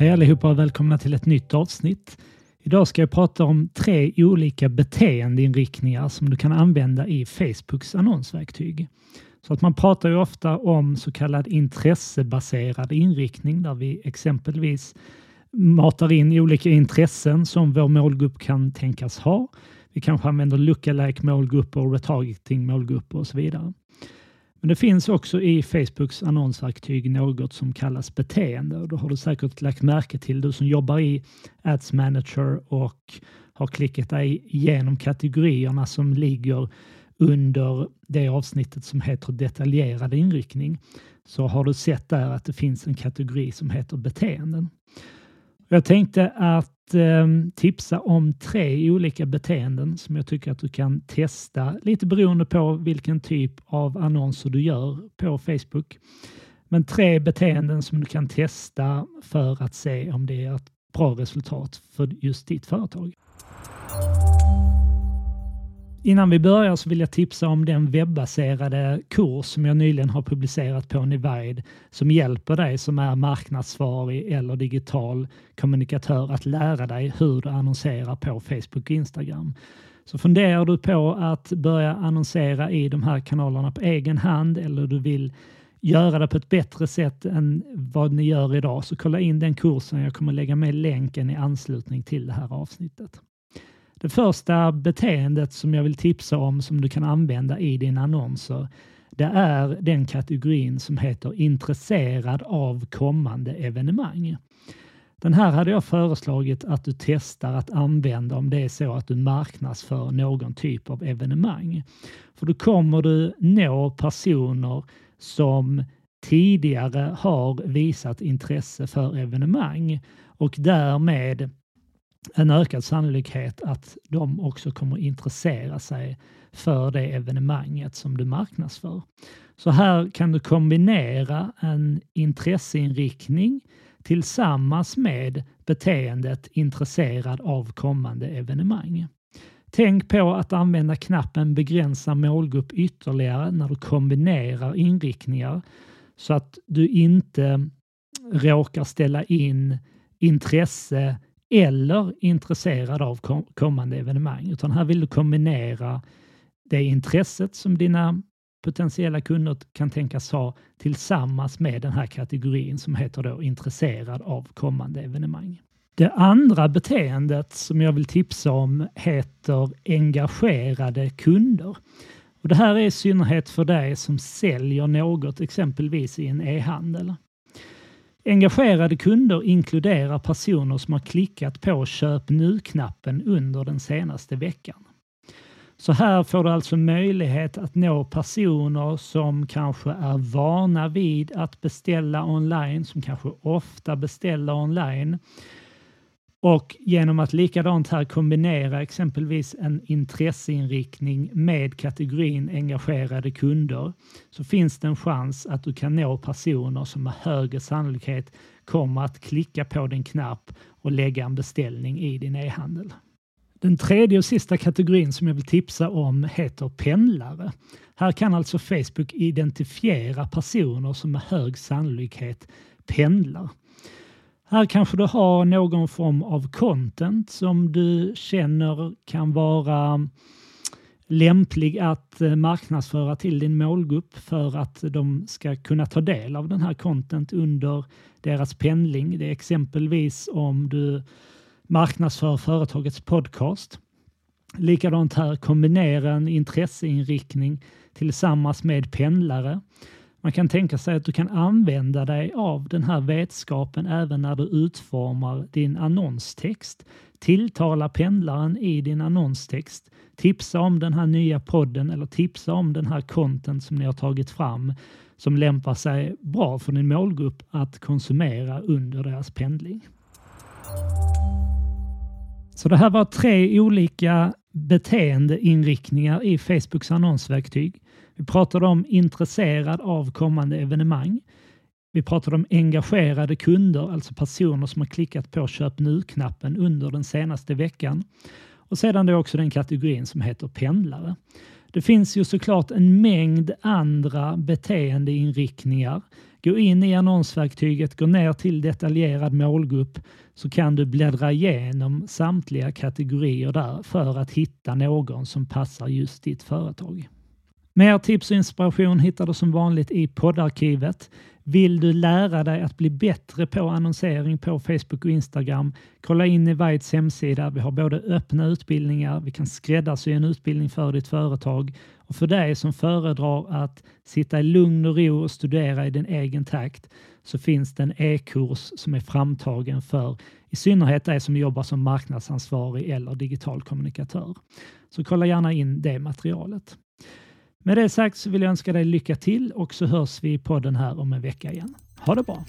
Hej allihopa och välkomna till ett nytt avsnitt. Idag ska jag prata om tre olika beteendeinriktningar som du kan använda i Facebooks annonsverktyg. Så att man pratar ju ofta om så kallad intressebaserad inriktning där vi exempelvis matar in olika intressen som vår målgrupp kan tänkas ha. Vi kanske använder lookalike målgrupper och retargeting målgrupper och så vidare. Men det finns också i Facebooks annonsverktyg något som kallas beteende och då har du säkert lagt märke till, du som jobbar i Ads Manager och har klickat dig igenom kategorierna som ligger under det avsnittet som heter detaljerad inriktning så har du sett där att det finns en kategori som heter beteenden. Jag tänkte att eh, tipsa om tre olika beteenden som jag tycker att du kan testa lite beroende på vilken typ av annonser du gör på Facebook. Men tre beteenden som du kan testa för att se om det är ett bra resultat för just ditt företag. Innan vi börjar så vill jag tipsa om den webbaserade kurs som jag nyligen har publicerat på Nivide som hjälper dig som är marknadsvarig eller digital kommunikatör att lära dig hur du annonserar på Facebook och Instagram. Så funderar du på att börja annonsera i de här kanalerna på egen hand eller du vill göra det på ett bättre sätt än vad ni gör idag så kolla in den kursen. Jag kommer lägga med länken i anslutning till det här avsnittet. Det första beteendet som jag vill tipsa om som du kan använda i dina annonser det är den kategorin som heter intresserad av kommande evenemang. Den här hade jag föreslagit att du testar att använda om det är så att du marknadsför någon typ av evenemang. För då kommer du nå personer som tidigare har visat intresse för evenemang och därmed en ökad sannolikhet att de också kommer intressera sig för det evenemanget som du marknadsför. Så här kan du kombinera en intresseinriktning tillsammans med beteendet intresserad av kommande evenemang. Tänk på att använda knappen begränsa målgrupp ytterligare när du kombinerar inriktningar så att du inte råkar ställa in intresse eller intresserad av kommande evenemang, utan här vill du kombinera det intresset som dina potentiella kunder kan tänkas ha tillsammans med den här kategorin som heter då intresserad av kommande evenemang. Det andra beteendet som jag vill tipsa om heter engagerade kunder. Och det här är i synnerhet för dig som säljer något, exempelvis i en e-handel. Engagerade kunder inkluderar personer som har klickat på köp nu-knappen under den senaste veckan. Så här får du alltså möjlighet att nå personer som kanske är vana vid att beställa online, som kanske ofta beställer online och genom att likadant här kombinera exempelvis en intresseinriktning med kategorin engagerade kunder så finns det en chans att du kan nå personer som med högre sannolikhet kommer att klicka på din knapp och lägga en beställning i din e-handel. Den tredje och sista kategorin som jag vill tipsa om heter pendlare. Här kan alltså Facebook identifiera personer som med hög sannolikhet pendlar. Här kanske du har någon form av content som du känner kan vara lämplig att eh, marknadsföra till din målgrupp för att de ska kunna ta del av den här content under deras pendling. Det är exempelvis om du marknadsför företagets podcast. Likadant här, kombinera en intresseinriktning tillsammans med pendlare. Man kan tänka sig att du kan använda dig av den här vetskapen även när du utformar din annonstext. Tilltala pendlaren i din annonstext. Tipsa om den här nya podden eller tipsa om den här content som ni har tagit fram som lämpar sig bra för din målgrupp att konsumera under deras pendling. Så det här var tre olika beteendeinriktningar i Facebooks annonsverktyg. Vi pratade om intresserad av kommande evenemang. Vi pratade om engagerade kunder, alltså personer som har klickat på köp nu-knappen under den senaste veckan. Och sedan då också den kategorin som heter pendlare. Det finns ju såklart en mängd andra beteendeinriktningar. Gå in i annonsverktyget, gå ner till detaljerad målgrupp så kan du bläddra igenom samtliga kategorier där för att hitta någon som passar just ditt företag. Mer tips och inspiration hittar du som vanligt i poddarkivet. Vill du lära dig att bli bättre på annonsering på Facebook och Instagram? Kolla in i Vides hemsida. Vi har både öppna utbildningar, vi kan skräddarsy en utbildning för ditt företag och för dig som föredrar att sitta i lugn och ro och studera i din egen takt så finns det en e-kurs som är framtagen för i synnerhet dig som jobbar som marknadsansvarig eller digital kommunikatör. Så kolla gärna in det materialet. Med det sagt så vill jag önska dig lycka till och så hörs vi i podden här om en vecka igen. Ha det bra!